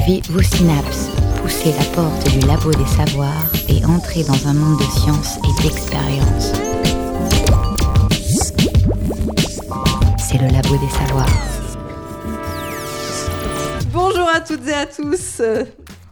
Activez vos synapses, poussez la porte du labo des savoirs et entrez dans un monde de science et d'expérience. C'est le labo des savoirs. Bonjour à toutes et à tous.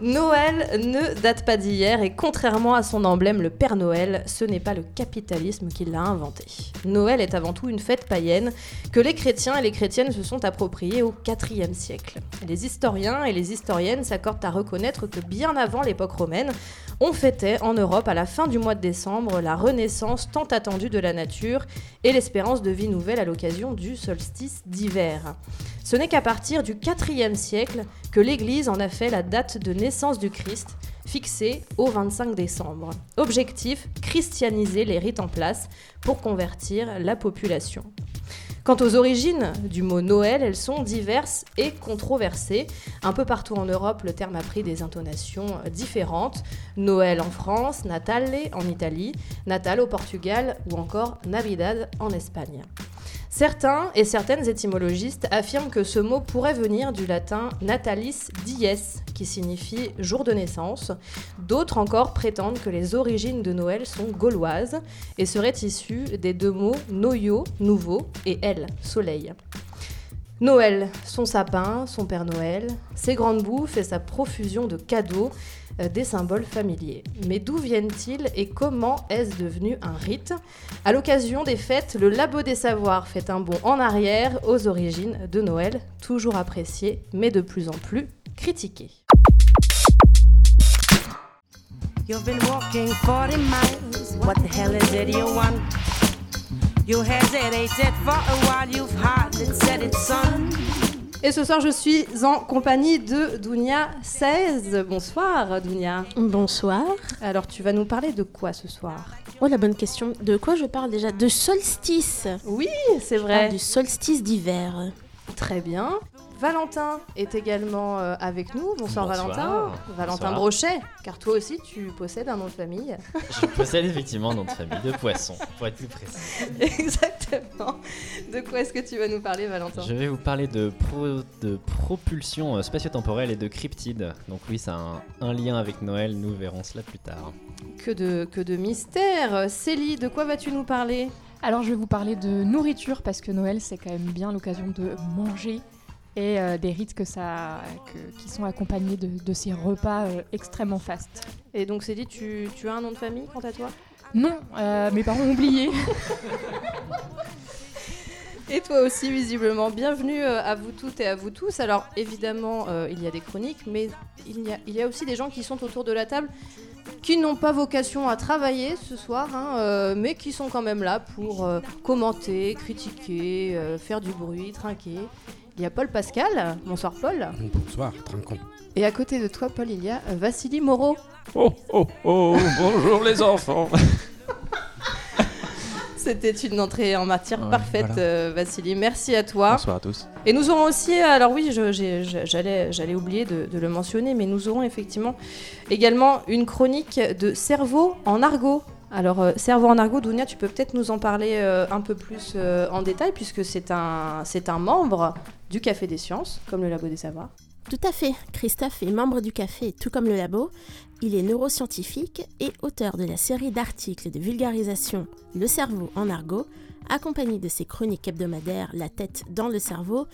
Noël ne date pas d'hier et contrairement à son emblème, le Père Noël, ce n'est pas le capitalisme qui l'a inventé. Noël est avant tout une fête païenne que les chrétiens et les chrétiennes se sont appropriées au IVe siècle. Les historiens et les historiennes s'accordent à reconnaître que bien avant l'époque romaine, on fêtait en Europe à la fin du mois de décembre la renaissance tant attendue de la nature et l'espérance de vie nouvelle à l'occasion du solstice d'hiver. Ce n'est qu'à partir du IVe siècle que l'Église en a fait la date de naissance du Christ, fixée au 25 décembre. Objectif, christianiser les rites en place pour convertir la population. Quant aux origines du mot Noël, elles sont diverses et controversées. Un peu partout en Europe, le terme a pris des intonations différentes. Noël en France, Natale en Italie, Natal au Portugal ou encore Navidad en Espagne. Certains et certaines étymologistes affirment que ce mot pourrait venir du latin natalis dies, qui signifie jour de naissance. D'autres encore prétendent que les origines de Noël sont gauloises et seraient issues des deux mots noyo, nouveau, et el, soleil. Noël, son sapin, son Père Noël, ses grandes bouffes et sa profusion de cadeaux, des symboles familiers. Mais d'où viennent-ils et comment est-ce devenu un rite À l'occasion des fêtes, le Labo des Savoirs fait un bond en arrière aux origines de Noël, toujours apprécié, mais de plus en plus critiqué. You've been walking 40 miles. What the hell is it you want? You hesitated for a while. You've hardly said it, son. Et ce soir, je suis en compagnie de Dounia 16. Bonsoir, Dounia. Bonsoir. Alors, tu vas nous parler de quoi ce soir? Oh, la bonne question. De quoi je parle déjà? De solstice. Oui, c'est Je parle vrai. du solstice d'hiver. Très bien. Valentin est également euh, avec nous. Bonsoir, Bonsoir. Valentin. Valentin Bonsoir. Brochet, car toi aussi tu possèdes un nom de famille. Je possède effectivement un nom de famille de poisson, pour être plus précis. Exactement. De quoi est-ce que tu vas nous parler, Valentin? Je vais vous parler de, pro- de propulsion euh, spatio-temporelle et de cryptide. Donc oui, ça a un, un lien avec Noël, nous verrons cela plus tard. que de, que de mystère. Célie, de quoi vas-tu nous parler? Alors je vais vous parler de nourriture parce que Noël c'est quand même bien l'occasion de manger et euh, des rites que ça, que- qui sont accompagnés de, de ces repas euh, extrêmement fastes. Et donc Célie, tu, tu as un nom de famille quant à toi? Non, euh, mes parents ont oublié. Et toi aussi, visiblement. Bienvenue à vous toutes et à vous tous. Alors, évidemment, euh, il y a des chroniques, mais il y, a, il y a aussi des gens qui sont autour de la table qui n'ont pas vocation à travailler ce soir, hein, euh, mais qui sont quand même là pour euh, commenter, critiquer, faire du bruit, trinquer. Il y a Paul Pascal. Bonsoir, Paul. Bonsoir, trinquons. Et à côté de toi, Paul, il y a euh, Vassili Moreau. Oh, oh, oh, bonjour les enfants. C'était une entrée en matière Ouais, parfaite, voilà. euh, Vassili. Merci à toi. Bonsoir à tous. Et nous aurons aussi, alors oui, j'allais j'allais oublier de, de le mentionner, mais nous aurons effectivement également une chronique de cerveau en argot. Alors, euh, cerveau en argot, Dounia, tu peux peut-être nous en parler euh, un peu plus euh, en détail, puisque c'est un, c'est un membre du Café des Sciences, comme le Labo des Savoirs. Tout à fait. Christophe est membre du café, tout comme le labo. Il est neuroscientifique et auteur de la série d'articles de vulgarisation Le cerveau en argot, accompagné de ses chroniques hebdomadaires La tête dans le cerveau,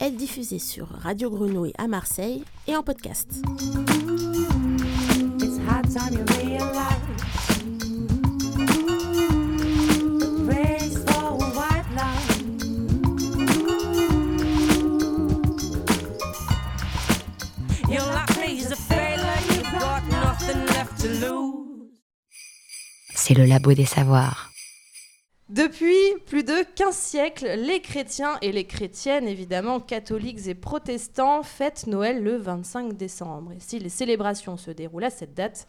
est diffusée sur Radio Grenouille à Marseille et en podcast. It's high time you C'est le labo des savoirs. Depuis plus de 15 siècles, les chrétiens et les chrétiennes, évidemment catholiques et protestants, fêtent Noël le 25 décembre. Et si les célébrations se déroulent à cette date,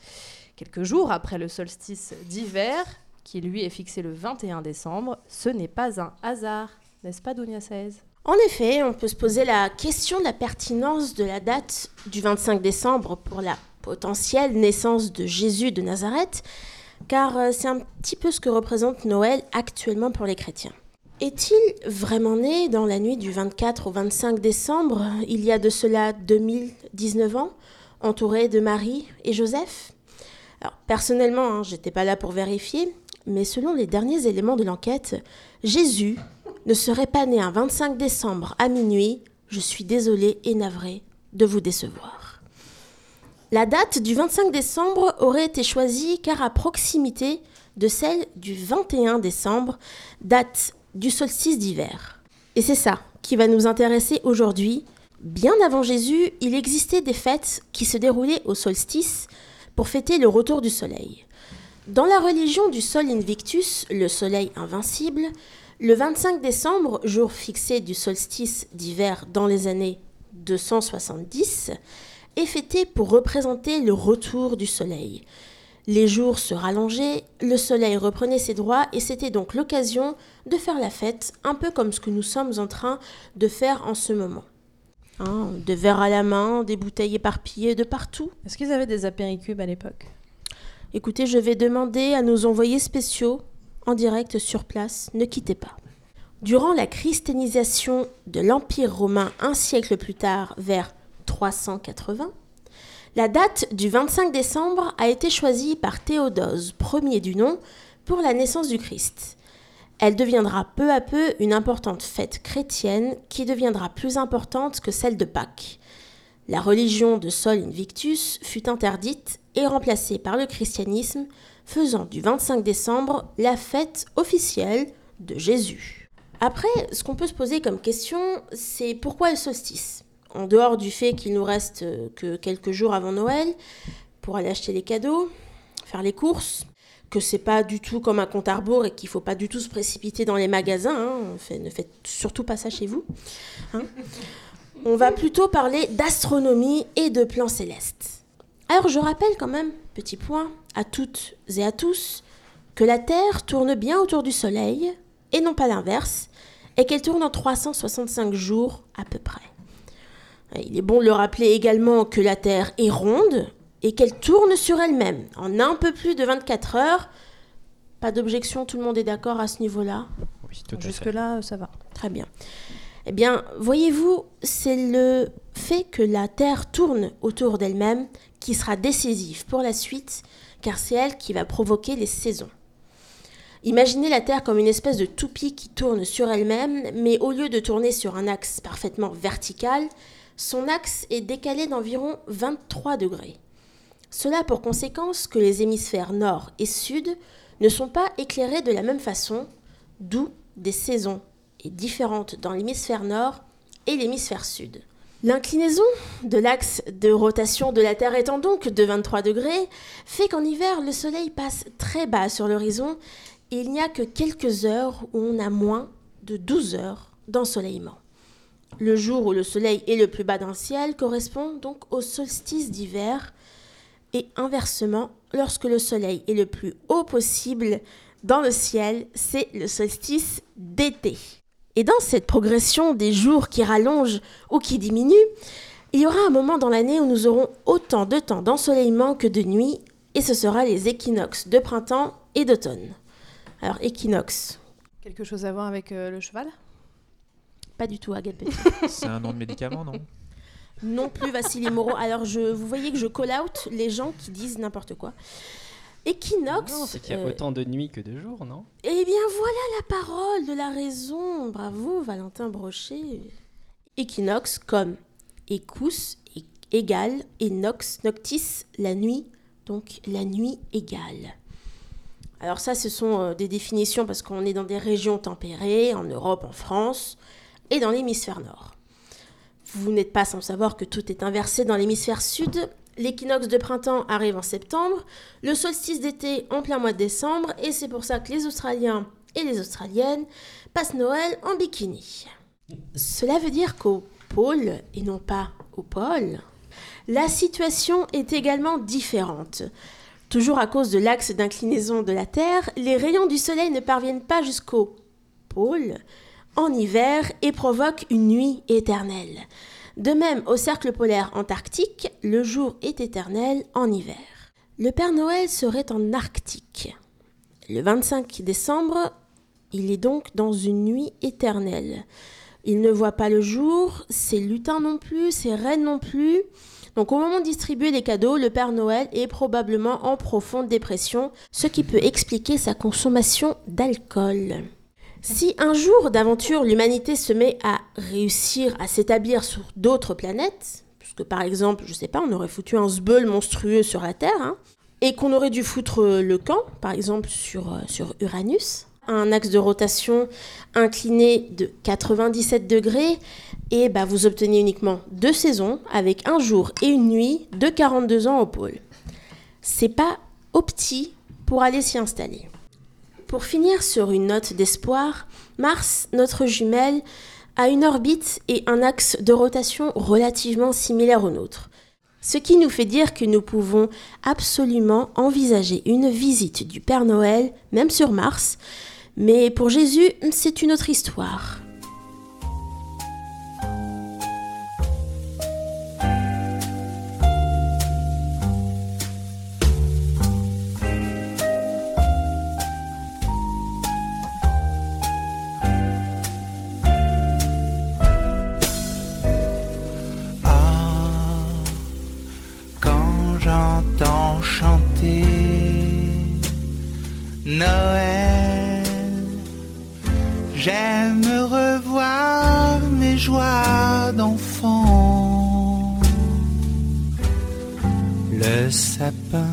quelques jours après le solstice d'hiver, qui lui est fixé le 21 décembre, ce n'est pas un hasard, n'est-ce pas, Dounia 16 En effet, on peut se poser la question de la pertinence de la date du 25 décembre pour la potentielle naissance de Jésus de Nazareth, car euh, c'est un petit peu ce que représente Noël actuellement pour les chrétiens. est-il vraiment né dans la nuit du 24 au 25 décembre, il y a de cela 2019 ans, entouré de Marie et Joseph? Alors, personnellement, hein, j'étais pas là pour vérifier, mais selon les derniers éléments de l'enquête, Jésus ne serait pas né un 25 décembre à minuit. Je suis désolée et navrée de vous décevoir. La date du 25 décembre aurait été choisie car à proximité de celle du 21 décembre, date du solstice d'hiver. Et c'est ça qui va nous intéresser aujourd'hui. Bien avant Jésus, il existait des fêtes qui se déroulaient au solstice pour fêter le retour du soleil. Dans la religion du Sol Invictus, le soleil invincible, le 25 décembre, jour fixé du solstice d'hiver dans les années 270, est fêté pour représenter le retour du soleil. Les jours se rallongeaient, le soleil reprenait ses droits et c'était donc l'occasion de faire la fête, un peu comme ce que nous sommes en train de faire en ce moment. Hein, des verres à la main, des bouteilles éparpillées de partout. Est-ce qu'ils avaient des apéricubes à l'époque? Écoutez, je vais demander à nos envoyés spéciaux, en direct sur place, ne quittez pas. Durant la christianisation de l'Empire romain un siècle plus tard, vers 380, la date du 25 décembre a été choisie par Théodose, premier du nom, pour la naissance du Christ. Elle deviendra peu à peu une importante fête chrétienne qui deviendra plus importante que celle de Pâques. La religion de Sol Invictus fut interdite et remplacée par le christianisme, faisant du 25 décembre la fête officielle de Jésus. Après, ce qu'on peut se poser comme question, c'est pourquoi le solstice? En dehors du fait qu'il nous reste euh, que quelques jours avant Noël pour aller acheter les cadeaux, faire les courses, que c'est pas du tout comme un compte à rebours et qu'il faut pas du tout se précipiter dans les magasins. hein. ne faites surtout pas ça chez vous. hein. On va plutôt parler d'astronomie et de plans célestes. Alors je rappelle quand même, petit point, à toutes et à tous, que la Terre tourne bien autour du Soleil, et non pas l'inverse, et qu'elle tourne en 365 jours à peu près. Il est bon de le rappeler également que la Terre est ronde et qu'elle tourne sur elle-même en un peu plus de 24 heures. Pas d'objection, tout le monde est d'accord à ce niveau-là Oui. Jusque-là, ça va. Très bien. Eh bien, voyez-vous, c'est le fait que la Terre tourne autour d'elle-même qui sera décisif pour la suite, car c'est elle qui va provoquer les saisons. Imaginez la Terre comme une espèce de toupie qui tourne sur elle-même, mais au lieu de tourner sur un axe parfaitement vertical, son axe est décalé d'environ 23 degrés. Cela a pour conséquence que les hémisphères nord et sud ne sont pas éclairés de la même façon, d'où des saisons est différente dans l'hémisphère nord et l'hémisphère sud. L'inclinaison de l'axe de rotation de la Terre étant donc de 23 degrés, fait qu'en hiver, le Soleil passe très bas sur l'horizon et il n'y a que quelques heures où on a moins de 12 heures d'ensoleillement. Le jour où le Soleil est le plus bas dans le ciel correspond donc au solstice d'hiver et inversement, lorsque le Soleil est le plus haut possible dans le ciel, c'est le solstice d'été. Et dans cette progression des jours qui rallongent ou qui diminuent, il y aura un moment dans l'année où nous aurons autant de temps d'ensoleillement que de nuit, et ce sera les équinoxes de printemps et d'automne. Alors, équinoxe, Quelque chose à voir avec euh, le cheval? Pas du tout Agathe Petit. C'est un nom de médicament, non? Non plus Vassili Moreau. Alors, je, vous voyez que je call out les gens qui disent n'importe quoi. Équinoxe. Non, c'est qu'il y a euh, autant de nuits que de jours, non? Eh bien, voilà la parole de la raison. Bravo, Valentin Brochet. Équinoxe comme écous, é- égal, et nox, noctis, la nuit, donc la nuit égale. Alors ça, ce sont euh, des définitions parce qu'on est dans des régions tempérées, en Europe, en France, et dans l'hémisphère nord. Vous n'êtes pas sans savoir que tout est inversé dans l'hémisphère sud. L'équinoxe de printemps arrive en septembre, le solstice d'été en plein mois de décembre, et c'est pour ça que les Australiens et les Australiennes passent Noël en bikini. Cela veut dire qu'au pôle, et non pas au pôle, la situation est également différente. Toujours à cause de l'axe d'inclinaison de la Terre, les rayons du Soleil ne parviennent pas jusqu'au pôle en hiver et provoquent une nuit éternelle. De même, au cercle polaire antarctique, le jour est éternel en hiver. Le Père Noël serait en Arctique. Le 25 décembre, Il est donc dans une nuit éternelle. Il ne voit pas le jour, ses lutins non plus, ses reines non plus. Donc au moment de distribuer les cadeaux, le Père Noël est probablement en profonde dépression, ce qui peut expliquer sa consommation d'alcool. Si un jour d'aventure l'humanité se met à réussir à s'établir sur d'autres planètes, puisque par exemple, je sais pas, on aurait foutu un sbeul monstrueux sur la Terre, hein, et qu'on aurait dû foutre le camp, par exemple sur, euh, sur Uranus, un axe de rotation incliné de 97 degrés, et bah, vous obtenez uniquement deux saisons avec un jour et une nuit de 42 ans au pôle. C'est pas petit pour aller s'y installer. Pour finir sur une note d'espoir, Mars, notre jumelle, a une orbite et un axe de rotation relativement similaires aux nôtres. Ce qui nous fait dire que nous pouvons absolument envisager une visite du Père Noël, même sur Mars, mais pour Jésus, c'est une autre histoire. Sapin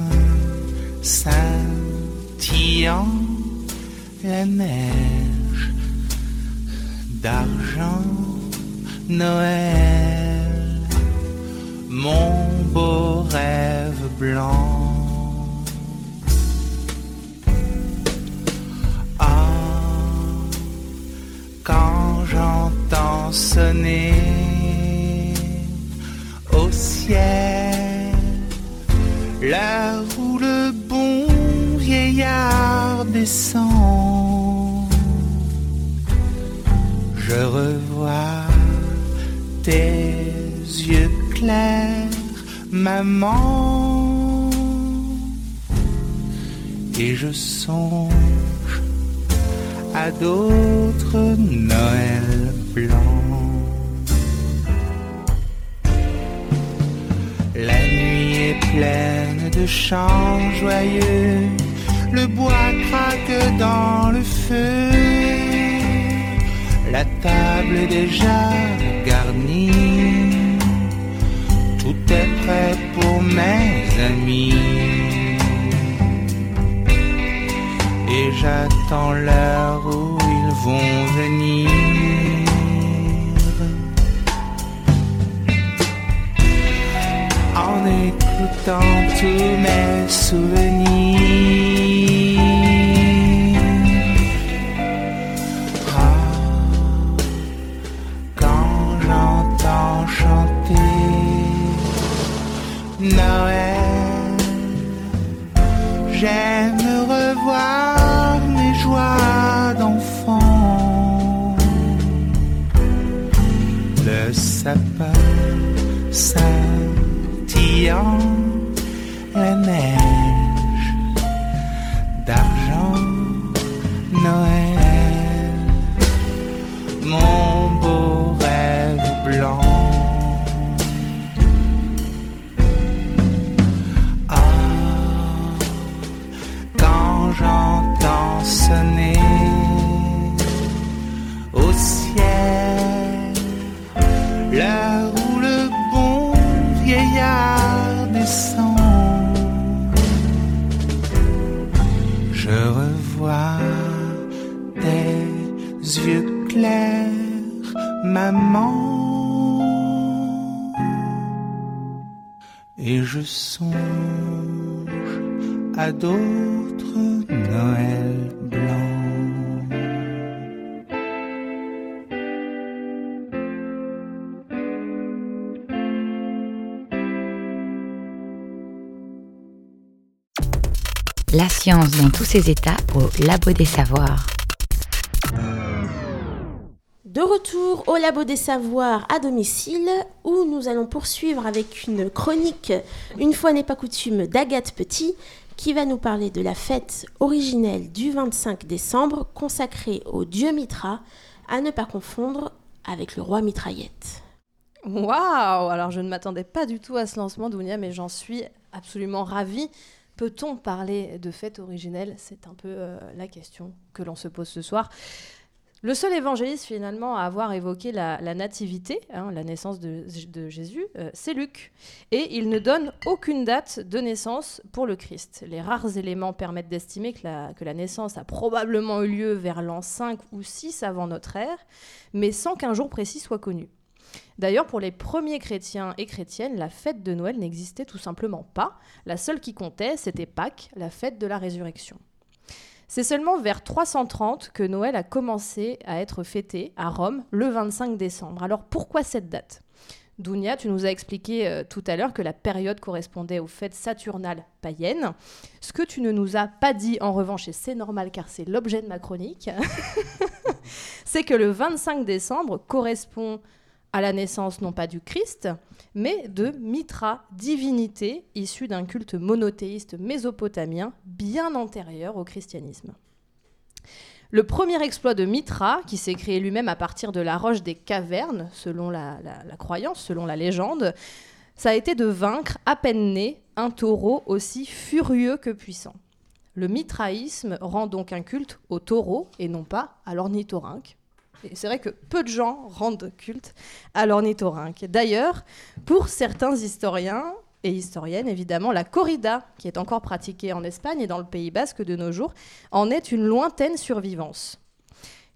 scintillant, la neige d'argent, Noël, mon beau rêve blanc. Je revois tes yeux clairs, maman, et je songe à d'autres Noël blancs. La nuit est pleine de chants joyeux, le bois craque dans le feu, la table est déjà garnie, tout est prêt pour mes amis et j'attends l'heure où ils vont venir. En écoutant tous mes souvenirs. Le sapin scintillant, la neige d'argent, Noël, je songe à d'autres Noël blancs. La science dans tous ses états au Labo des Savoirs. De retour au Labo des Savoirs à domicile, où nous allons poursuivre avec une chronique, une fois n'est pas coutume, d'Agathe Petit, qui va nous parler de la fête originelle du 25 décembre, consacrée au dieu Mitra, à ne pas confondre avec le roi mitraillette. Waouh Alors je ne m'attendais pas du tout à ce lancement, Dounia, mais j'en suis absolument ravie. Peut-on parler de fête originelle? C'est un peu euh, la question que l'on se pose ce soir. Le seul évangéliste finalement à avoir évoqué la, nativité, hein, la naissance de, Jésus, euh, c'est Luc. Et il ne donne aucune date de naissance pour le Christ. Les rares éléments permettent d'estimer que la, que la naissance a probablement eu lieu vers l'an 5 ou 6 avant notre ère, mais sans qu'un jour précis soit connu. D'ailleurs, pour les premiers chrétiens et chrétiennes, la fête de Noël n'existait tout simplement pas. La seule qui comptait, c'était Pâques, la fête de la résurrection. C'est seulement vers 330 que Noël a commencé à être fêté à Rome le 25 décembre. Alors pourquoi cette date? Dounia, tu nous as expliqué euh, tout à l'heure que la période correspondait aux fêtes saturnales païennes. Ce que tu ne nous as pas dit en revanche, et c'est normal car c'est l'objet de ma chronique, c'est que le 25 décembre correspond à la naissance non pas du Christ, mais de Mitra, divinité issue d'un culte monothéiste mésopotamien bien antérieur au christianisme. Le premier exploit de Mitra, qui s'est créé lui-même à partir de la roche des cavernes, selon la, croyance, selon la légende, ça a été de vaincre, à peine né, un taureau aussi furieux que puissant. Le mitraïsme rend donc un culte au taureau et non pas à l'ornithorynque, c'est vrai que peu de gens rendent culte à l'ornithorynque. D'ailleurs, pour certains historiens et historiennes, évidemment, la corrida, qui est encore pratiquée en Espagne et dans le Pays basque de nos jours, en est une lointaine survivance.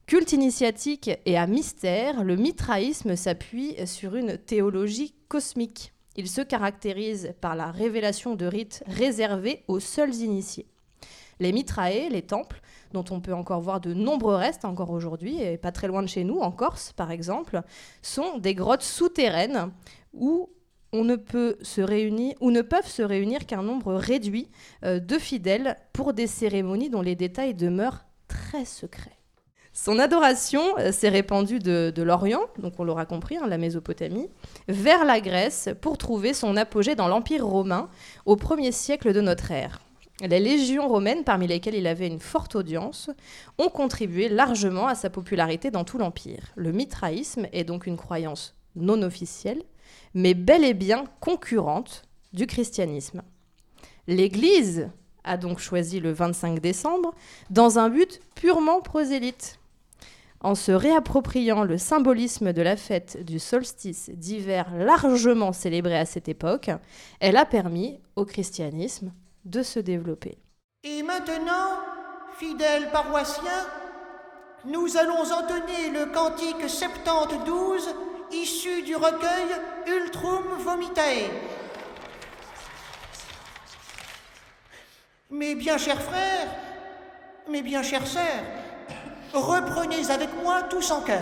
Culte initiatique et à mystère, le mitraïsme s'appuie sur une théologie cosmique. Il se caractérise par la révélation de rites réservés aux seuls initiés. Les mitrae, les temples, dont on peut encore voir de nombreux restes encore aujourd'hui, et pas très loin de chez nous, en Corse par exemple, sont des grottes souterraines où on ne peut se réunir ou ne peuvent se réunir qu'un nombre réduit euh, de fidèles pour des cérémonies dont les détails demeurent très secrets. Son adoration euh, s'est répandue de, l'Orient, donc on l'aura compris, hein, la Mésopotamie, vers la Grèce pour trouver son apogée dans l'Empire romain au 1er siècle de notre ère. Les légions romaines, parmi lesquelles il avait une forte audience, ont contribué largement à sa popularité dans tout l'Empire. Le mitraïsme est donc une croyance non officielle, mais bel et bien concurrente du christianisme. L'Église a donc choisi le 25 décembre dans un but purement prosélyte. En se réappropriant le symbolisme de la fête du solstice d'hiver largement célébré à cette époque, elle a permis au christianisme de se développer. Et maintenant, fidèles paroissiens, nous allons entonner le cantique 72 issu du recueil Ultrum Vomitae. Mes bien chers frères, mes bien chères sœurs, reprenez avec moi tous en cœur.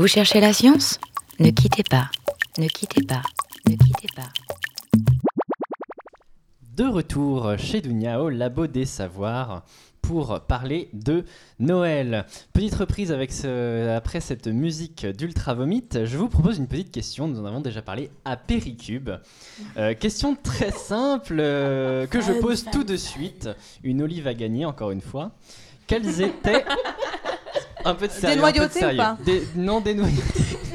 Vous cherchez la science? Ne quittez pas, ne quittez pas, ne quittez pas. De retour chez Dunia au Labo des Savoirs pour parler de Noël. Petite reprise avec ce- après cette musique d'Ultra Vomit, je vous propose une petite question. Nous en avons déjà parlé à Péricube. Euh, question très simple euh, que je pose tout de suite. Une olive à gagner, encore une fois. Quels étaient. Un peu de sérieux. Dénoyauté ou pas Des- Non, dénoyauté.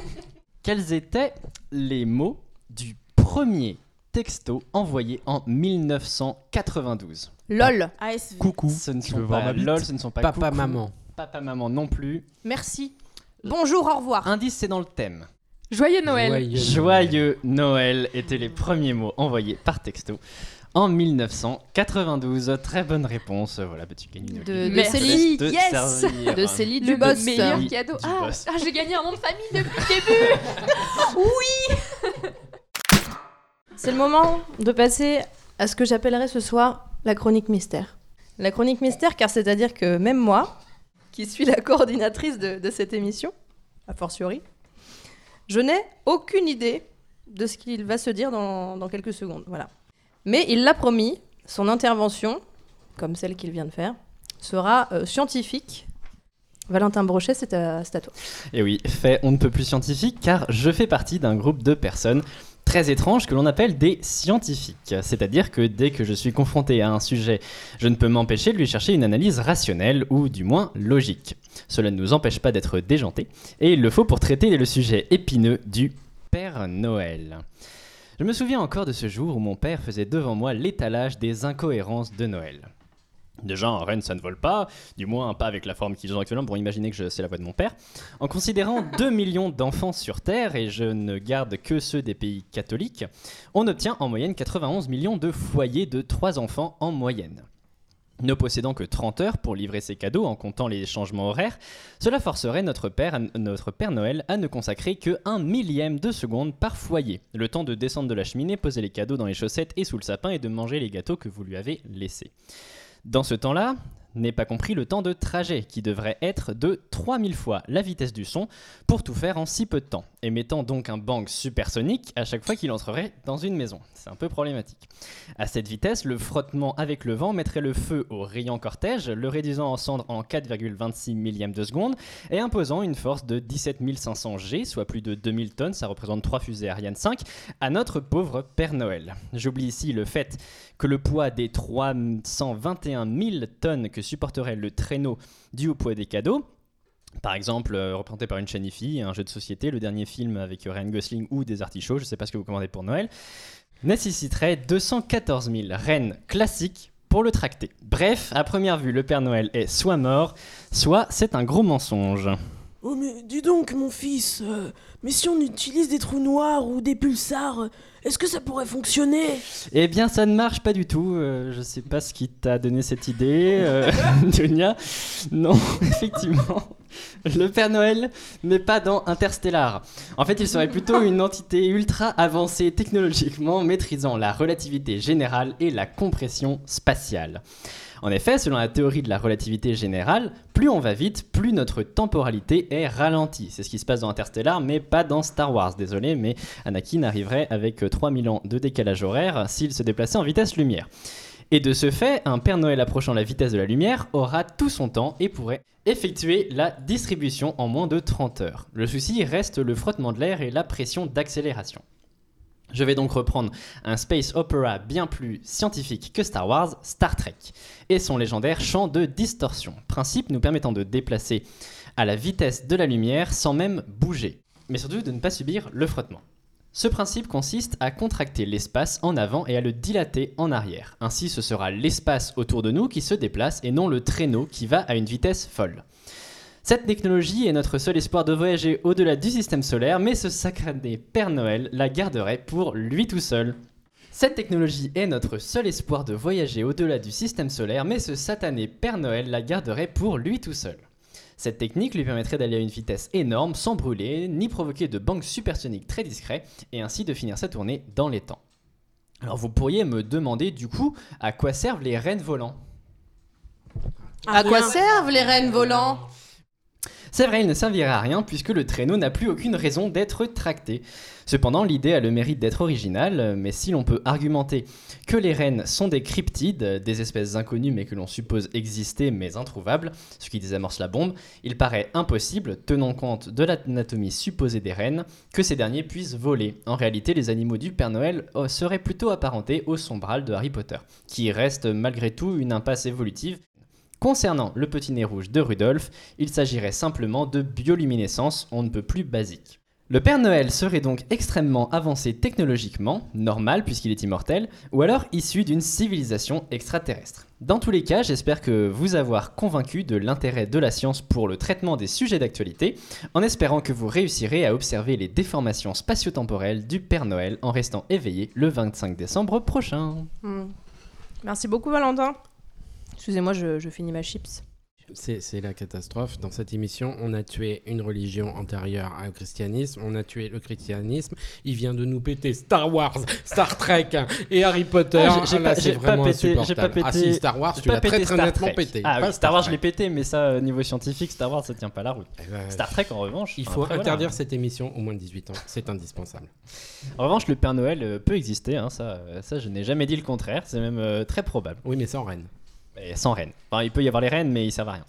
Quels étaient les mots du premier texto envoyé en 1992 LOL. ASV. Coucou. Ce ne sont veux voir pas ma bite lol, ce ne sont pas Papa, coucou, maman. Papa, maman non plus. Merci. Bonjour, au revoir. Indice, c'est dans le thème. Joyeux Noël. Joyeux Joyeux Noël étaient les premiers mots envoyés par texto en 1992. Très bonne réponse. Voilà, gagnes une De- de te Yes. De Célie Le Dubos. meilleur Oui, cadeau. du Ah, boss. ah, j'ai gagné un nom de famille depuis le début. C'est le moment de passer à ce que j'appellerais ce soir la chronique mystère. La chronique mystère, car c'est-à-dire que même moi, qui suis la coordinatrice de, de cette émission, a fortiori, je n'ai aucune idée de ce qu'il va se dire dans, dans quelques secondes. Voilà. Mais il l'a promis, son intervention, comme celle qu'il vient de faire, sera euh, scientifique. Valentin Brochet, c'est à, toi. Et oui, fait on ne peut plus scientifique car je fais partie d'un groupe de personnes très étranges que l'on appelle des scientifiques. C'est-à-dire que dès que je suis confronté à un sujet, je ne peux m'empêcher de lui chercher une analyse rationnelle ou du moins logique. Cela ne nous empêche pas d'être déjantés et il le faut pour traiter le sujet épineux du Père Noël. Je me souviens encore de ce jour où mon père faisait devant moi l'étalage des incohérences de Noël. Déjà, un renne, ça ne vole pas, du moins pas avec la forme qu'ils ont actuellement, pour imaginer que je- c'est la voix de mon père. En considérant 2 millions d'enfants sur Terre, et je ne garde que ceux des pays catholiques, on obtient en moyenne 91 millions de foyers de 3 enfants en moyenne. Ne possédant que 30 heures pour livrer ses cadeaux en comptant les changements horaires, cela forcerait notre père, notre père Noël à ne consacrer que un millième de seconde par foyer, le temps de descendre de la cheminée, poser les cadeaux dans les chaussettes et sous le sapin et de manger les gâteaux que vous lui avez laissés. Dans ce temps-là, n'est pas compris le temps de trajet, qui devrait être de 3000 fois la vitesse du son pour tout faire en si peu de temps, émettant donc un bang supersonique à chaque fois qu'il entrerait dans une maison. C'est un peu problématique. À cette vitesse, le frottement avec le vent mettrait le feu au riant cortège, le réduisant en cendres en 4,26 millièmes de seconde et imposant une force de 17 500 G, soit plus de 2000 tonnes, ça représente 3 fusées Ariane 5, à notre pauvre Père Noël. J'oublie ici le fait que le poids des 321 000 tonnes que supporterait le traîneau dû au poids des cadeaux, par exemple, euh, représenté par une chaîne IFI, un jeu de société, le dernier film avec Ryan Gosling ou des artichauts, je ne sais pas ce que vous commandez pour Noël, nécessiterait 214 000 rennes classiques pour le tracter. Bref, à première vue, le Père Noël est soit mort, soit c'est un gros mensonge. Oh mais dis donc mon fils, euh, mais si on utilise des trous noirs ou des pulsars, euh, est-ce que ça pourrait fonctionner? Eh bien, ça ne marche pas du tout. euh, je sais pas ce qui t'a donné cette idée, euh. Non, effectivement, le Père Noël n'est pas dans Interstellar. En fait, il serait plutôt une entité ultra avancée technologiquement, maîtrisant la relativité générale et la compression spatiale. En effet, selon la théorie de la relativité générale, plus on va vite, plus notre temporalité est ralentie. C'est ce qui se passe dans Interstellar, mais pas dans Star Wars. Désolé, mais Anakin arriverait avec euh, 3000 ans de décalage horaire s'il se déplaçait en vitesse lumière. Et de ce fait, un Père Noël approchant la vitesse de la lumière aura tout son temps et pourrait effectuer la distribution en moins de 30 heures. Le souci reste le frottement de l'air et la pression d'accélération. Je vais donc reprendre un space opera bien plus scientifique que Star Wars, Star Trek, et son légendaire champ de distorsion, principe nous permettant de déplacer à la vitesse de la lumière sans même bouger, mais surtout de ne pas subir le frottement. Ce principe consiste à contracter l'espace en avant et à le dilater en arrière. Ainsi, ce sera l'espace autour de nous qui se déplace et non le traîneau qui va à une vitesse folle. Cette technologie est notre seul espoir de voyager au-delà du système solaire, mais ce sacré Père Noël la garderait pour lui tout seul. Cette technologie est notre seul espoir de voyager au-delà du système solaire, mais ce satané Père Noël la garderait pour lui tout seul. Cette technique lui permettrait d'aller à une vitesse énorme sans brûler, ni provoquer de bancs supersoniques très discrets, et ainsi de finir sa tournée dans les temps. Alors vous pourriez me demander du coup à quoi servent les rennes volants? À quoi servent les rennes volants? C'est vrai, il ne servirait à rien puisque le traîneau n'a plus aucune raison d'être tracté. Cependant, l'idée a le mérite d'être originale, mais si l'on peut argumenter que les rennes sont des cryptides, des espèces inconnues mais que l'on suppose exister mais introuvables, ce qui désamorce la bombe, il paraît impossible, tenant compte de l'anatomie supposée des rennes, que ces derniers puissent voler. En réalité, les animaux du Père Noël euh, seraient plutôt apparentés au sombral de Harry Potter, qui reste malgré tout une impasse évolutive Concernant le petit nez rouge de Rudolph, il s'agirait simplement de bioluminescence, on ne peut plus basique. Le Père Noël serait donc extrêmement avancé technologiquement, normal puisqu'il est immortel, ou alors issu d'une civilisation extraterrestre. Dans tous les cas, j'espère que vous avoir convaincu de l'intérêt de la science pour le traitement des sujets d'actualité, en espérant que vous réussirez à observer les déformations spatio-temporelles du Père Noël en restant éveillé le 25 décembre prochain. Hmm. Merci beaucoup, Valentin. Excusez-moi, je, je finis ma chips. C'est la catastrophe. Dans cette émission, on a tué une religion antérieure au christianisme, on a tué le christianisme. Il vient de nous péter Star Wars, Star Trek et Harry Potter. Ah, j'ai- pas- pas vraiment pété- pas Ah pété- si, Star Wars, j'ai tu pas l'as très très Star nettement Trek. pété. Ah oui, Star Wars, je l'ai Trek. pété, mais ça, euh, niveau scientifique, Star Wars, ça tient pas la route. Eh ben, Star Trek, en revanche. Il faut après, voilà. interdire cette émission au moins de 18 ans. C'est indispensable. En revanche, le Père Noël euh, peut exister, hein, ça, euh, ça je n'ai jamais dit le contraire, c'est même euh, très probable. Oui, mais sans reine. Sans reine. Enfin, il peut y avoir les reines, mais ils servent à rien.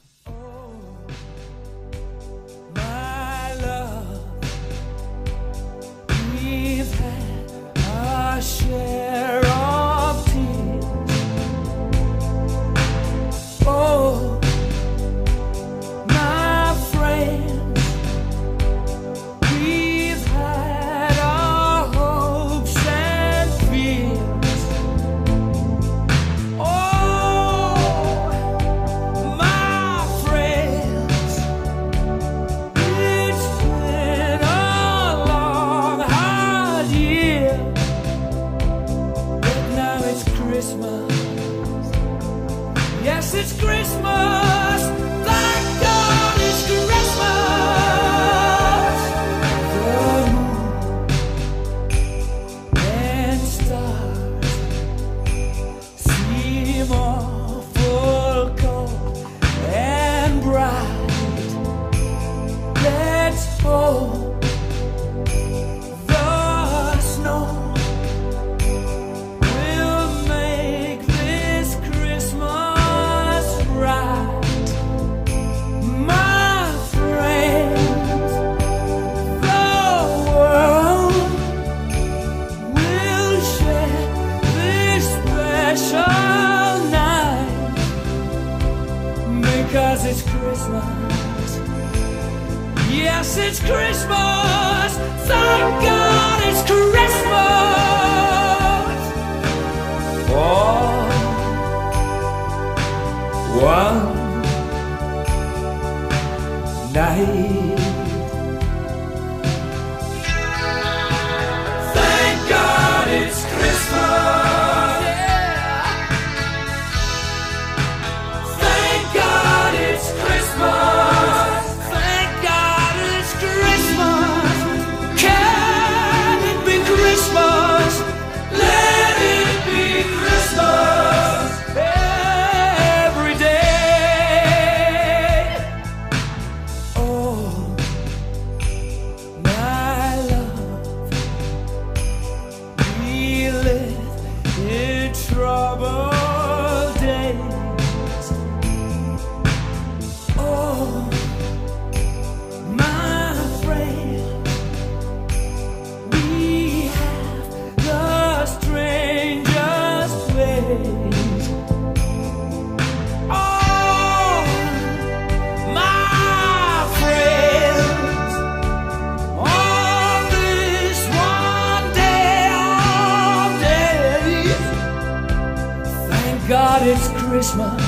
It's Christmas.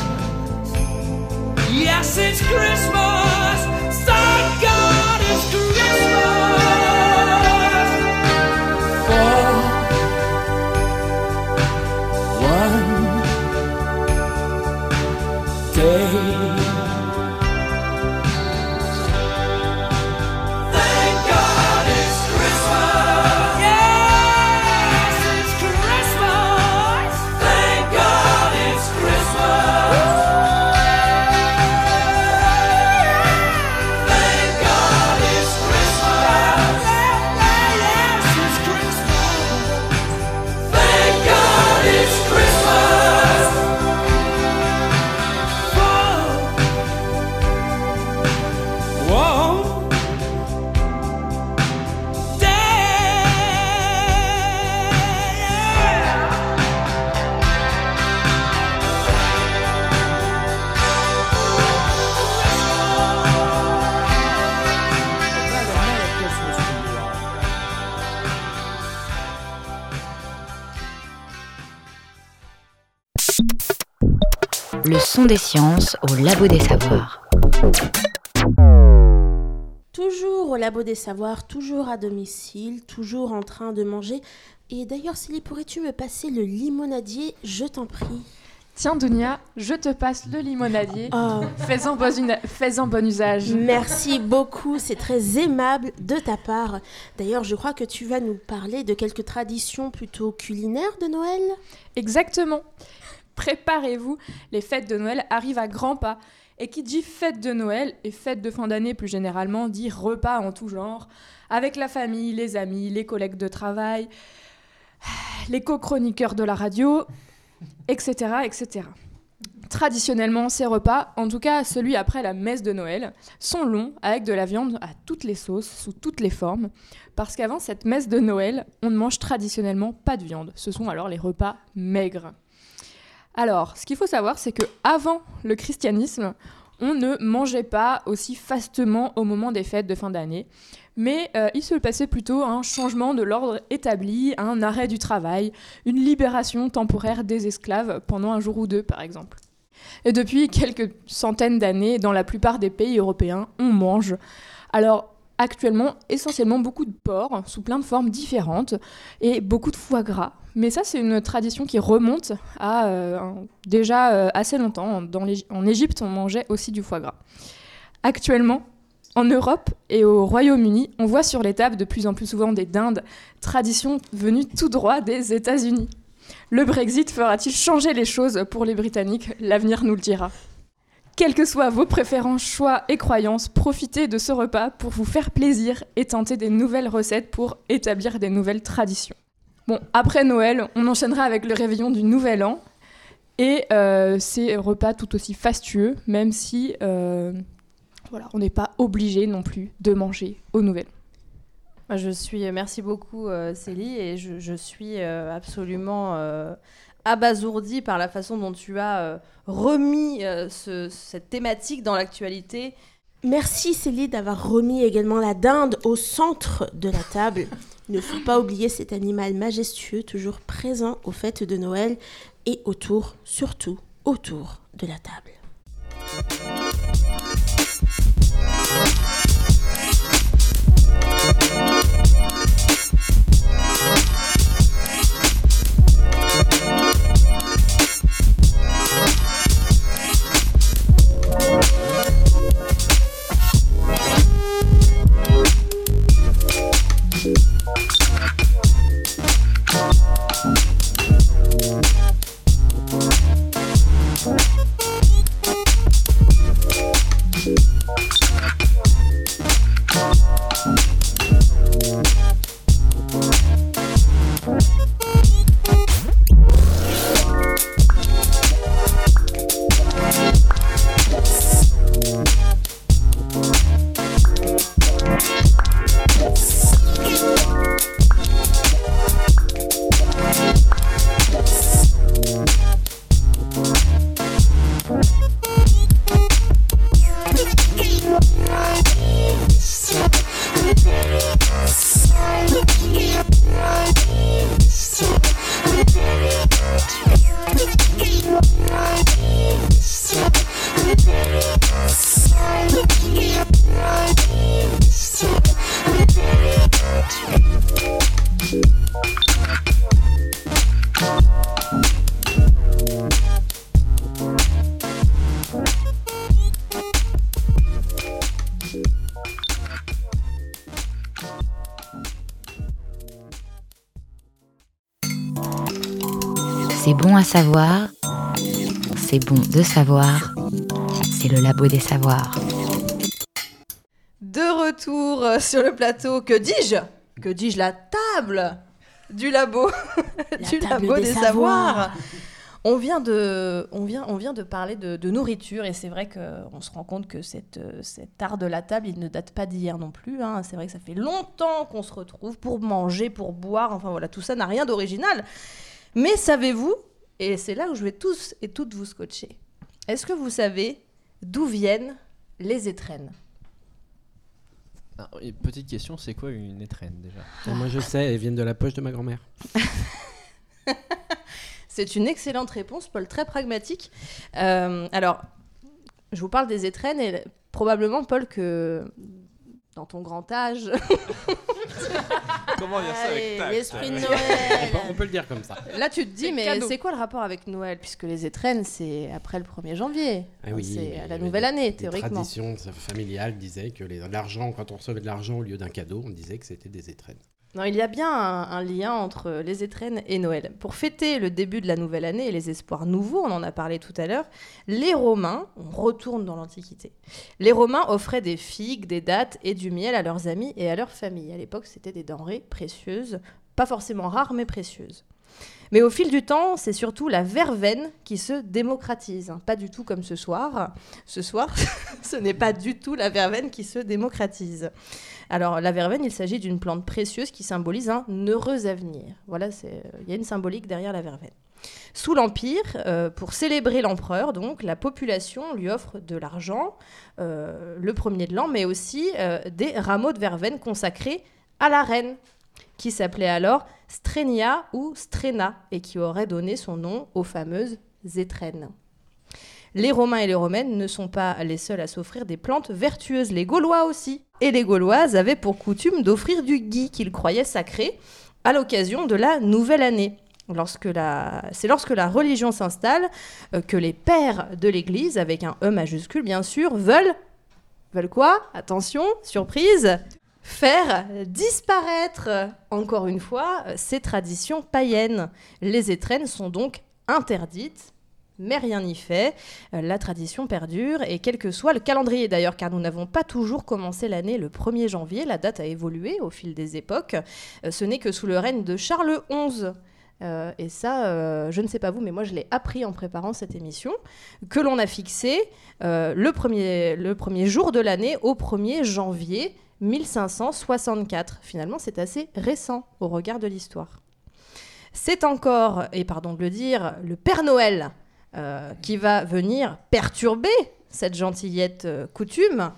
Yes, it's Christmas. Thank God, it's Christmas. Des sciences au labo des savoirs. Toujours au labo des savoirs, toujours à domicile, toujours en train de manger. Et d'ailleurs, Célie, pourrais-tu me passer le limonadier? Je t'en prie. Tiens, Dunia, je te passe le limonadier. Oh. Fais-en bon, bon usage. Merci beaucoup, c'est très aimable de ta part. D'ailleurs, je crois que tu vas nous parler de quelques traditions plutôt culinaires de Noël. Exactement. Préparez-vous, les fêtes de Noël arrivent à grands pas. Et qui dit fête de Noël et fête de fin d'année plus généralement dit repas en tout genre, avec la famille, les amis, les collègues de travail, les co-chroniqueurs de la radio, etc., etc. Traditionnellement, ces repas, en tout cas celui après la messe de Noël, sont longs avec de la viande à toutes les sauces, sous toutes les formes, parce qu'avant cette messe de Noël, on ne mange traditionnellement pas de viande. Ce sont alors les repas maigres. Alors, ce qu'il faut savoir, c'est que avant le christianisme, on ne mangeait pas aussi fastement au moment des fêtes de fin d'année, mais euh, il se passait plutôt un changement de l'ordre établi, un arrêt du travail, une libération temporaire des esclaves pendant un jour ou deux, par exemple. Et depuis quelques centaines d'années, dans la plupart des pays européens, on mange. Alors, actuellement, essentiellement beaucoup de porc, sous plein de formes différentes, et beaucoup de foie gras. Mais ça, c'est une tradition qui remonte à euh, déjà euh, assez longtemps. En Égypte, on mangeait aussi du foie gras. Actuellement, en Europe et au Royaume-Uni, on voit sur les tables de plus en plus souvent des dindes, tradition venue tout droit des États-Unis. Le Brexit fera-t-il changer les choses pour les Britanniques? L'avenir nous le dira. Quelles que soient vos préférences, choix et croyances, profitez de ce repas pour vous faire plaisir et tenter des nouvelles recettes pour établir des nouvelles traditions. Bon, après Noël, on enchaînera avec le réveillon du Nouvel An et euh, ces repas tout aussi fastueux, même si euh, voilà, on n'est pas obligé non plus de manger au Nouvel An. Je suis, merci beaucoup euh, Célie, et je, je suis euh, absolument euh, abasourdie par la façon dont tu as euh, remis euh, ce- cette thématique dans l'actualité. Merci Célie d'avoir remis également la dinde au centre de la table. Il ne faut pas oublier cet animal majestueux toujours présent aux fêtes de Noël et autour, surtout autour de la table. Savoir, c'est bon de savoir, c'est le labo des savoirs. De retour euh, sur le plateau, que dis-je? Que dis-je La table du labo, du labo des des, savoirs. savoirs. On vient de, on vient, on vient de parler de, de nourriture et c'est vrai qu'on se rend compte que cette, euh, cet art de la table, il ne date pas d'hier non plus. hein. C'est vrai que ça fait longtemps qu'on se retrouve pour manger, pour boire. Enfin voilà, tout ça n'a rien d'original. Mais savez-vous, et c'est là où je vais tous et toutes vous scotcher, est-ce que vous savez d'où viennent les étrennes Alors, et petite question, c'est quoi une étrenne déjà Et moi je sais, elles viennent de la poche de ma grand-mère. C'est une excellente réponse, Paul, très pragmatique. Euh, alors, je vous parle des étrennes et probablement, Paul, que dans ton grand âge. Comment dire ça avec tact L'esprit de On Noël. peut- on peut le dire comme ça. Là, tu te dis, mais c'est quoi le rapport avec Noël? Puisque les étrennes, c'est après le 1er janvier. Ah oui, c'est la nouvelle année, les théoriquement. traditions familiales disaient que les- l'argent, quand on recevait de l'argent au lieu d'un cadeau, on disait que c'était des étrennes. Non, il y a bien un, lien entre les étrennes et Noël. Pour fêter le début de la nouvelle année et les espoirs nouveaux, on en a parlé tout à l'heure, les Romains, on retourne dans l'Antiquité, les Romains offraient des figues, des dattes et du miel à leurs amis et à leurs familles. À l'époque, c'était des denrées précieuses, pas forcément rares, mais précieuses. Mais au fil du temps, c'est surtout la verveine qui se démocratise. Pas du tout comme ce soir. Ce soir, ce n'est pas du tout la verveine qui se démocratise. Alors, la verveine, il s'agit d'une plante précieuse qui symbolise un heureux avenir. Voilà, c'est- il y a une symbolique derrière la verveine. Sous l'Empire, euh, pour célébrer l'empereur, donc, la population lui offre de l'argent euh, le premier de l'an, mais aussi euh, des rameaux de verveine consacrés à la reine, qui s'appelait alors Strenia ou Strena, et qui aurait donné son nom aux fameuses étrennes. Les Romains et les Romaines ne sont pas les seuls à s'offrir des plantes vertueuses, les Gaulois aussi. Et les Gauloises avaient pour coutume d'offrir du gui qu'ils croyaient sacré à l'occasion de la nouvelle année. Lorsque la... C'est lorsque la religion s'installe euh, que les pères de l'Église, avec un E majuscule bien sûr, veulent... Veulent quoi? Attention, surprise Faire disparaître, encore une fois, euh, ces traditions païennes. Les étrennes sont donc interdites mais rien n'y fait. Euh, La tradition perdure, et quel que soit le calendrier d'ailleurs, car nous n'avons pas toujours commencé l'année le 1er janvier, la date a évolué au fil des époques. Euh, Ce n'est que sous le règne de Charles XI. et ça, je ne sais pas vous, mais moi je l'ai appris en préparant cette émission, que l'on a fixé le premier jour de l'année au 1er janvier 1564. Finalement, c'est assez récent au regard de l'histoire. C'est encore, et pardon de le dire, le Père Noël euh, qui va venir perturber cette gentillette euh, coutume.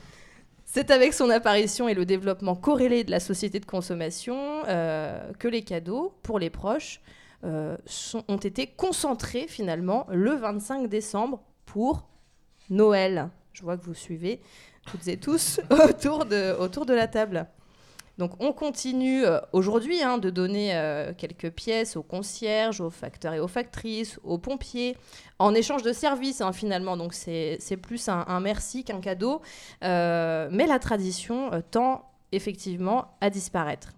C'est avec son apparition et le développement corrélé de la société de consommation euh, que les cadeaux pour les proches ont été concentrés finalement le 25 décembre pour Noël. Je vois que vous suivez toutes et tous autour de, autour de la table. Donc on continue euh, aujourd'hui hein, de donner euh, quelques pièces aux concierges, aux facteurs et aux factrices, aux pompiers, en échange de services hein, finalement. Donc c'est plus un, merci qu'un cadeau. Euh, mais la tradition tend effectivement à disparaître.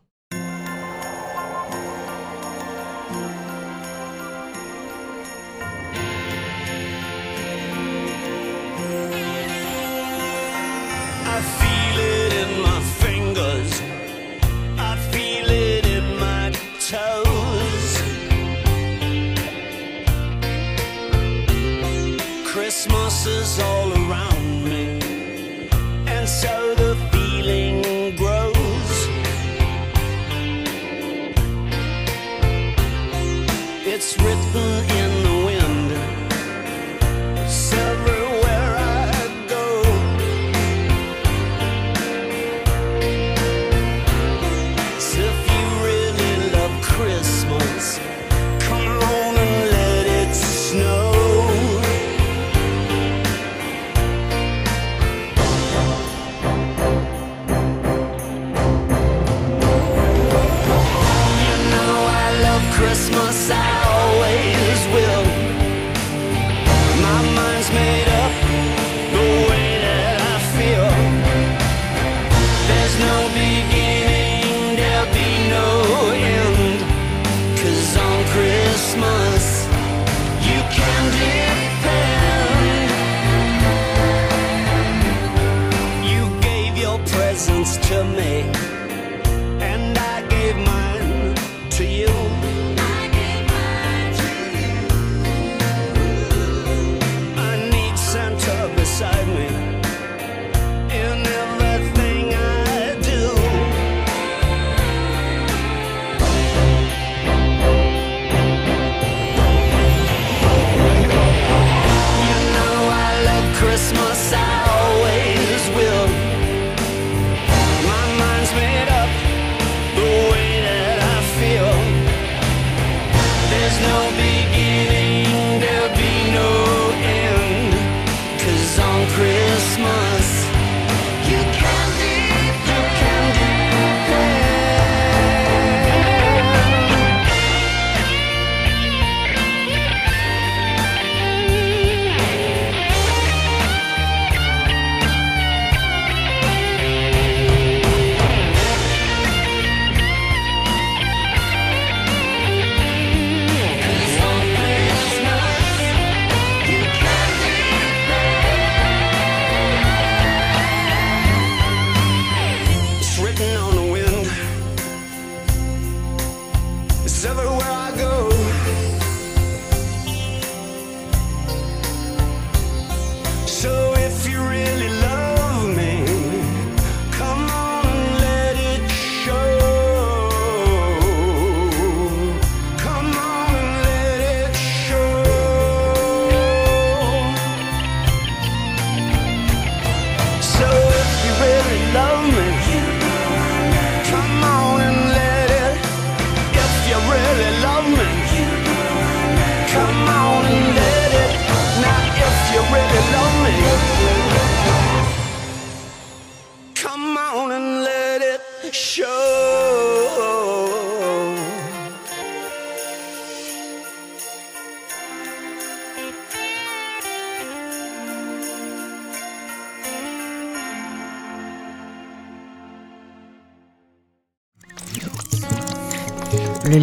Is all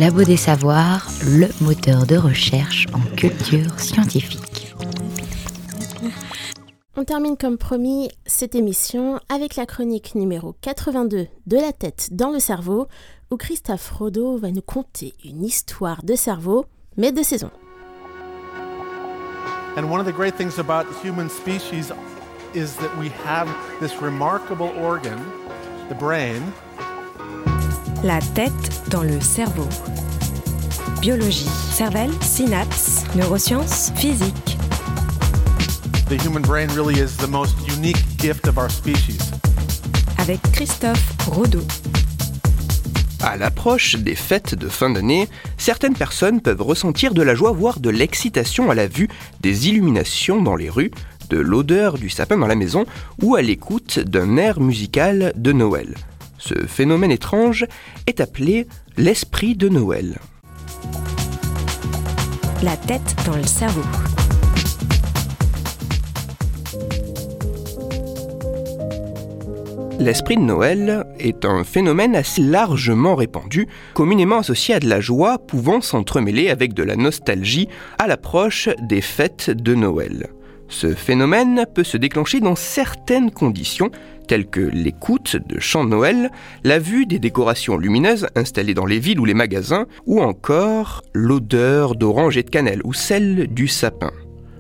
Labo des Savoirs, le moteur de recherche en culture scientifique. On termine comme promis cette émission avec la chronique numéro 82 de la tête dans le cerveau, où Christophe Rodeau va nous conter une histoire de cerveau, mais de saison. And one of the great things about the human species is that we have this remarkable organ, the brain. La tête dans le cerveau. Biologie, cervelle, synapses, neurosciences, physique. The human brain really is the most unique gift of our species. Avec Christophe Rodeau. À l'approche des fêtes de fin d'année, certaines personnes peuvent ressentir de la joie, voire de l'excitation à la vue des illuminations dans les rues, de l'odeur du sapin dans la maison ou à l'écoute d'un air musical de Noël. Ce phénomène étrange est appelé l'esprit de Noël. La tête dans le cerveau. L'esprit de Noël est un phénomène assez largement répandu, communément associé à de la joie pouvant s'entremêler avec de la nostalgie à l'approche des fêtes de Noël. Ce phénomène peut se déclencher dans certaines conditions, telles que l'écoute de chants de Noël, la vue des décorations lumineuses installées dans les villes ou les magasins, ou encore l'odeur d'orange et de cannelle ou celle du sapin.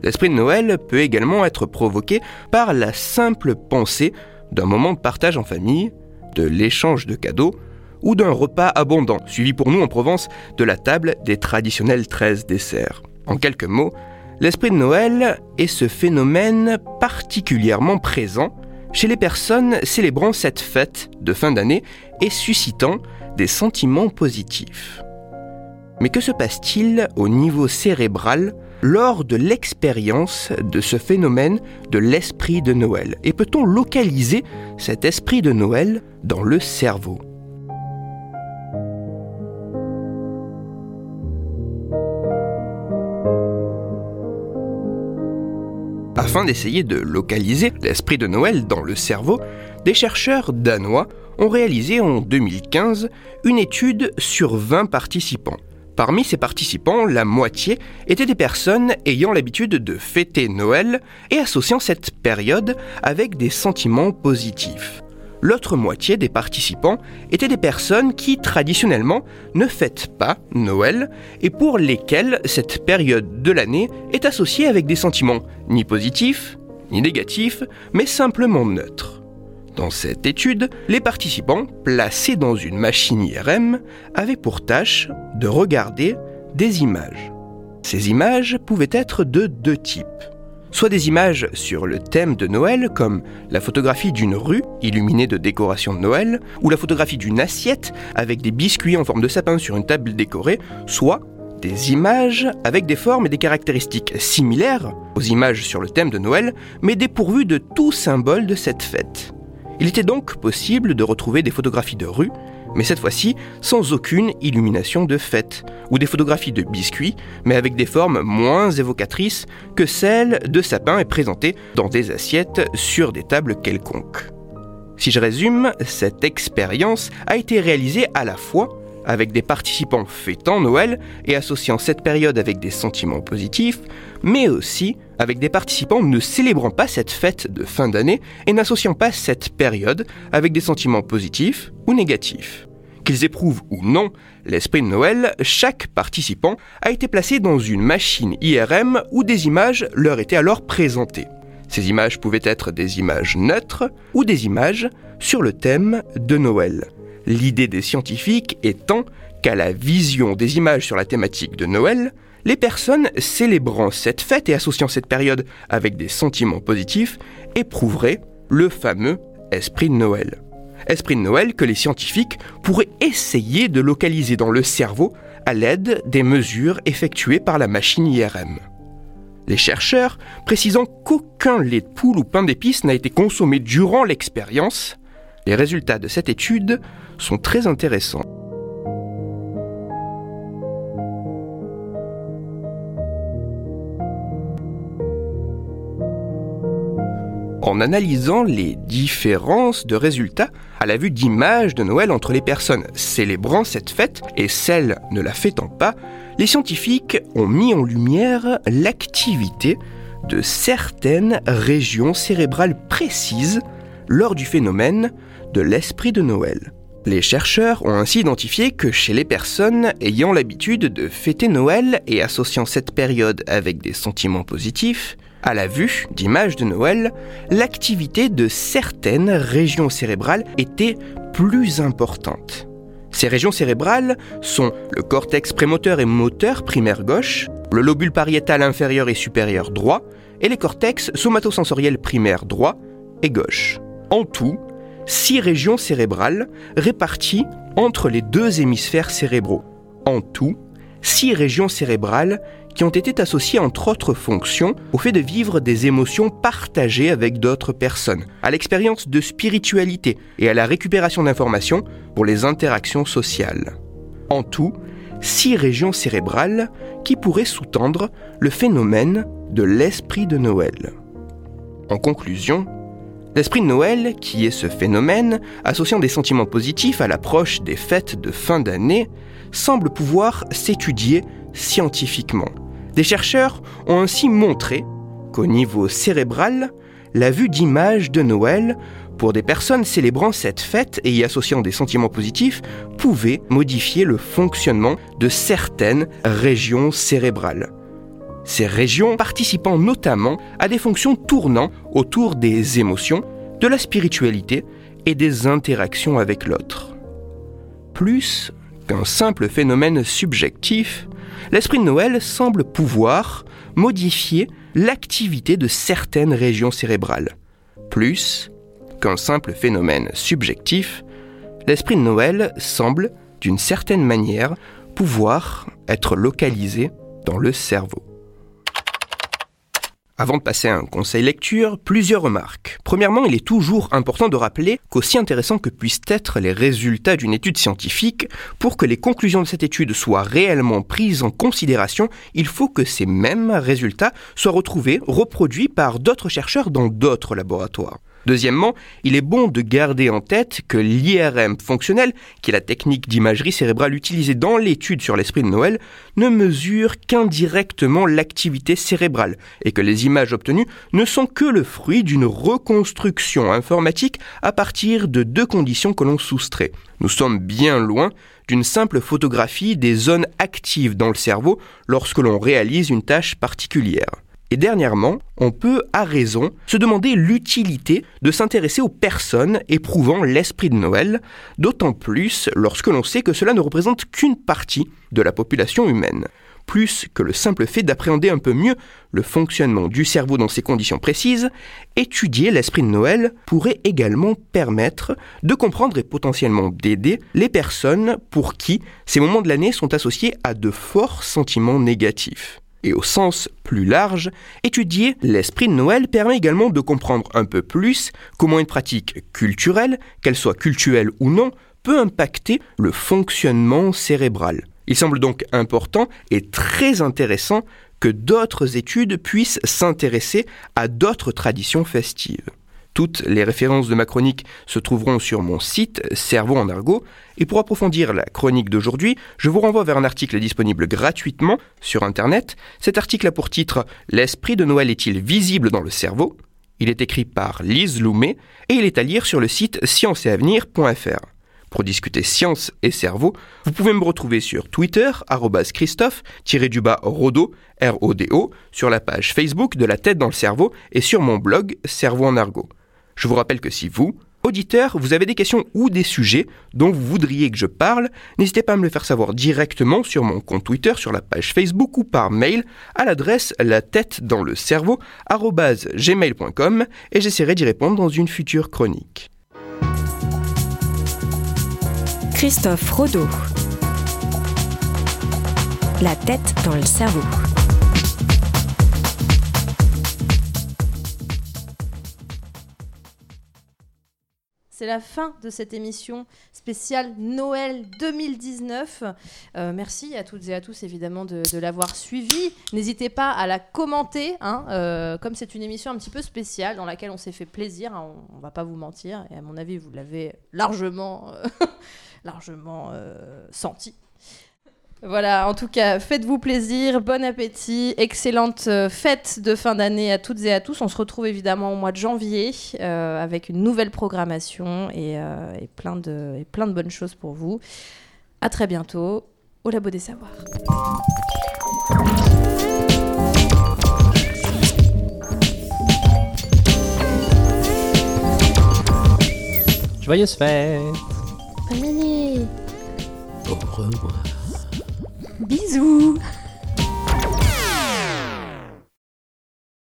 L'esprit de Noël peut également être provoqué par la simple pensée d'un moment de partage en famille, de l'échange de cadeaux ou d'un repas abondant, suivi pour nous en Provence de la table des traditionnels 13 desserts. En quelques mots, l'esprit de Noël est ce phénomène particulièrement présent chez les personnes célébrant cette fête de fin d'année et suscitant des sentiments positifs. Mais que se passe-t-il au niveau cérébral lors de l'expérience de ce phénomène de l'esprit de Noël? Et peut-on localiser cet esprit de Noël dans le cerveau? Afin d'essayer de localiser l'esprit de Noël dans le cerveau, des chercheurs danois ont réalisé en 2015 une étude sur 20 participants. Parmi ces participants, la moitié étaient des personnes ayant l'habitude de fêter Noël et associant cette période avec des sentiments positifs. L'autre moitié des participants étaient des personnes qui, traditionnellement, ne fêtent pas Noël et pour lesquelles cette période de l'année est associée avec des sentiments ni positifs, ni négatifs, mais simplement neutres. Dans cette étude, les participants, placés dans une machine IRM, avaient pour tâche de regarder des images. Ces images pouvaient être de deux types. Soit des images sur le thème de Noël, comme la photographie d'une rue illuminée de décorations de Noël, ou la photographie d'une assiette avec des biscuits en forme de sapin sur une table décorée, soit des images avec des formes et des caractéristiques similaires aux images sur le thème de Noël, mais dépourvues de tout symbole de cette fête. Il était donc possible de retrouver des photographies de rue, mais cette fois-ci sans aucune illumination de fête, ou des photographies de biscuits, mais avec des formes moins évocatrices que celles de sapins et présentées dans des assiettes sur des tables quelconques. Si je résume, cette expérience a été réalisée à la fois avec des participants fêtant Noël et associant cette période avec des sentiments positifs, mais aussi avec des participants ne célébrant pas cette fête de fin d'année et n'associant pas cette période avec des sentiments positifs ou négatifs. Qu'ils éprouvent ou non l'esprit de Noël, chaque participant a été placé dans une machine IRM où des images leur étaient alors présentées. Ces images pouvaient être des images neutres ou des images sur le thème de Noël. L'idée des scientifiques étant qu'à la vision des images sur la thématique de Noël, les personnes célébrant cette fête et associant cette période avec des sentiments positifs éprouveraient le fameux esprit de Noël. Esprit de Noël que les scientifiques pourraient essayer de localiser dans le cerveau à l'aide des mesures effectuées par la machine IRM. Les chercheurs précisant qu'aucun lait de poule ou pain d'épices n'a été consommé durant l'expérience, les résultats de cette étude sont très intéressants. En analysant les différences de résultats à la vue d'images de Noël entre les personnes célébrant cette fête et celles ne la fêtant pas, les scientifiques ont mis en lumière l'activité de certaines régions cérébrales précises lors du phénomène de l'esprit de Noël. Les chercheurs ont ainsi identifié que chez les personnes ayant l'habitude de fêter Noël et associant cette période avec des sentiments positifs, à la vue d'images de Noël, l'activité de certaines régions cérébrales était plus importante. Ces régions cérébrales sont le cortex prémoteur et moteur primaire gauche, le lobule pariétal inférieur et supérieur droit, et les cortex somatosensoriels primaires droit et gauche. En tout, six régions cérébrales réparties entre les deux hémisphères cérébraux. En tout, six régions cérébrales qui ont été associées entre autres fonctions au fait de vivre des émotions partagées avec d'autres personnes, à l'expérience de spiritualité et à la récupération d'informations pour les interactions sociales. En tout, six régions cérébrales qui pourraient sous-tendre le phénomène de l'esprit de Noël. En conclusion, L'esprit de Noël, qui est ce phénomène, associant des sentiments positifs à l'approche des fêtes de fin d'année, semble pouvoir s'étudier scientifiquement. Des chercheurs ont ainsi montré qu'au niveau cérébral, la vue d'images de Noël pour des personnes célébrant cette fête et y associant des sentiments positifs pouvait modifier le fonctionnement de certaines régions cérébrales ces régions participant notamment à des fonctions tournant autour des émotions, de la spiritualité et des interactions avec l'autre. Plus qu'un simple phénomène subjectif, l'esprit de Noël semble pouvoir modifier l'activité de certaines régions cérébrales. Plus qu'un simple phénomène subjectif, l'esprit de Noël semble, d'une certaine manière, pouvoir être localisé dans le cerveau. Avant de passer à un conseil lecture, plusieurs remarques. Premièrement, il est toujours important de rappeler qu'aussi intéressant que puissent être les résultats d'une étude scientifique, pour que les conclusions de cette étude soient réellement prises en considération, il faut que ces mêmes résultats soient retrouvés, reproduits par d'autres chercheurs dans d'autres laboratoires. Deuxièmement, il est bon de garder en tête que l'IRM fonctionnel, qui est la technique d'imagerie cérébrale utilisée dans l'étude sur l'esprit de Noël, ne mesure qu'indirectement l'activité cérébrale et que les images obtenues ne sont que le fruit d'une reconstruction informatique à partir de deux conditions que l'on soustrait. Nous sommes bien loin d'une simple photographie des zones actives dans le cerveau lorsque l'on réalise une tâche particulière. Et dernièrement, on peut, à raison, se demander l'utilité de s'intéresser aux personnes éprouvant l'esprit de Noël, d'autant plus lorsque l'on sait que cela ne représente qu'une partie de la population humaine. Plus que le simple fait d'appréhender un peu mieux le fonctionnement du cerveau dans ces conditions précises, étudier l'esprit de Noël pourrait également permettre de comprendre et potentiellement d'aider les personnes pour qui ces moments de l'année sont associés à de forts sentiments négatifs et au sens plus large, étudier l'esprit de Noël permet également de comprendre un peu plus comment une pratique culturelle, qu'elle soit culturelle ou non, peut impacter le fonctionnement cérébral. Il semble donc important et très intéressant que d'autres études puissent s'intéresser à d'autres traditions festives. Toutes les références de ma chronique se trouveront sur mon site Cerveau en argot. Et pour approfondir la chronique d'aujourd'hui, je vous renvoie vers un article disponible gratuitement sur Internet. Cet article a pour titre L'esprit de Noël est-il visible dans le cerveau? Il est écrit par Lise Loumet et il est à lire sur le site scienceetavenir.fr. Pour discuter science et cerveau, vous pouvez me retrouver sur Twitter, Christophe-Rodo, R-O-D-O, sur la page Facebook de La tête dans le cerveau et sur mon blog Cerveau en argot. Je vous rappelle que si vous, auditeur, vous avez des questions ou des sujets dont vous voudriez que je parle, n'hésitez pas à me le faire savoir directement sur mon compte Twitter, sur la page Facebook ou par mail à l'adresse la tête dans le cerveau gmail.com et j'essaierai d'y répondre dans une future chronique. Christophe Rodeau. La tête dans le cerveau. C'est la fin de cette émission spéciale Noël 2019. Euh, merci à toutes et à tous évidemment de, l'avoir suivi. N'hésitez pas à la commenter, hein, euh, comme c'est une émission un petit peu spéciale dans laquelle on s'est fait plaisir, hein, on, on va pas vous mentir, et à mon avis vous l'avez largement, euh, largement senti. Voilà, en tout cas, faites-vous plaisir, bon appétit, excellente euh, fête de fin d'année à toutes et à tous. On se retrouve évidemment au mois de janvier euh, avec une nouvelle programmation et, euh, et plein de, et plein de bonnes choses pour vous. À très bientôt au Labo des Savoirs. Joyeuse fête Bonne année Au revoir. Bisous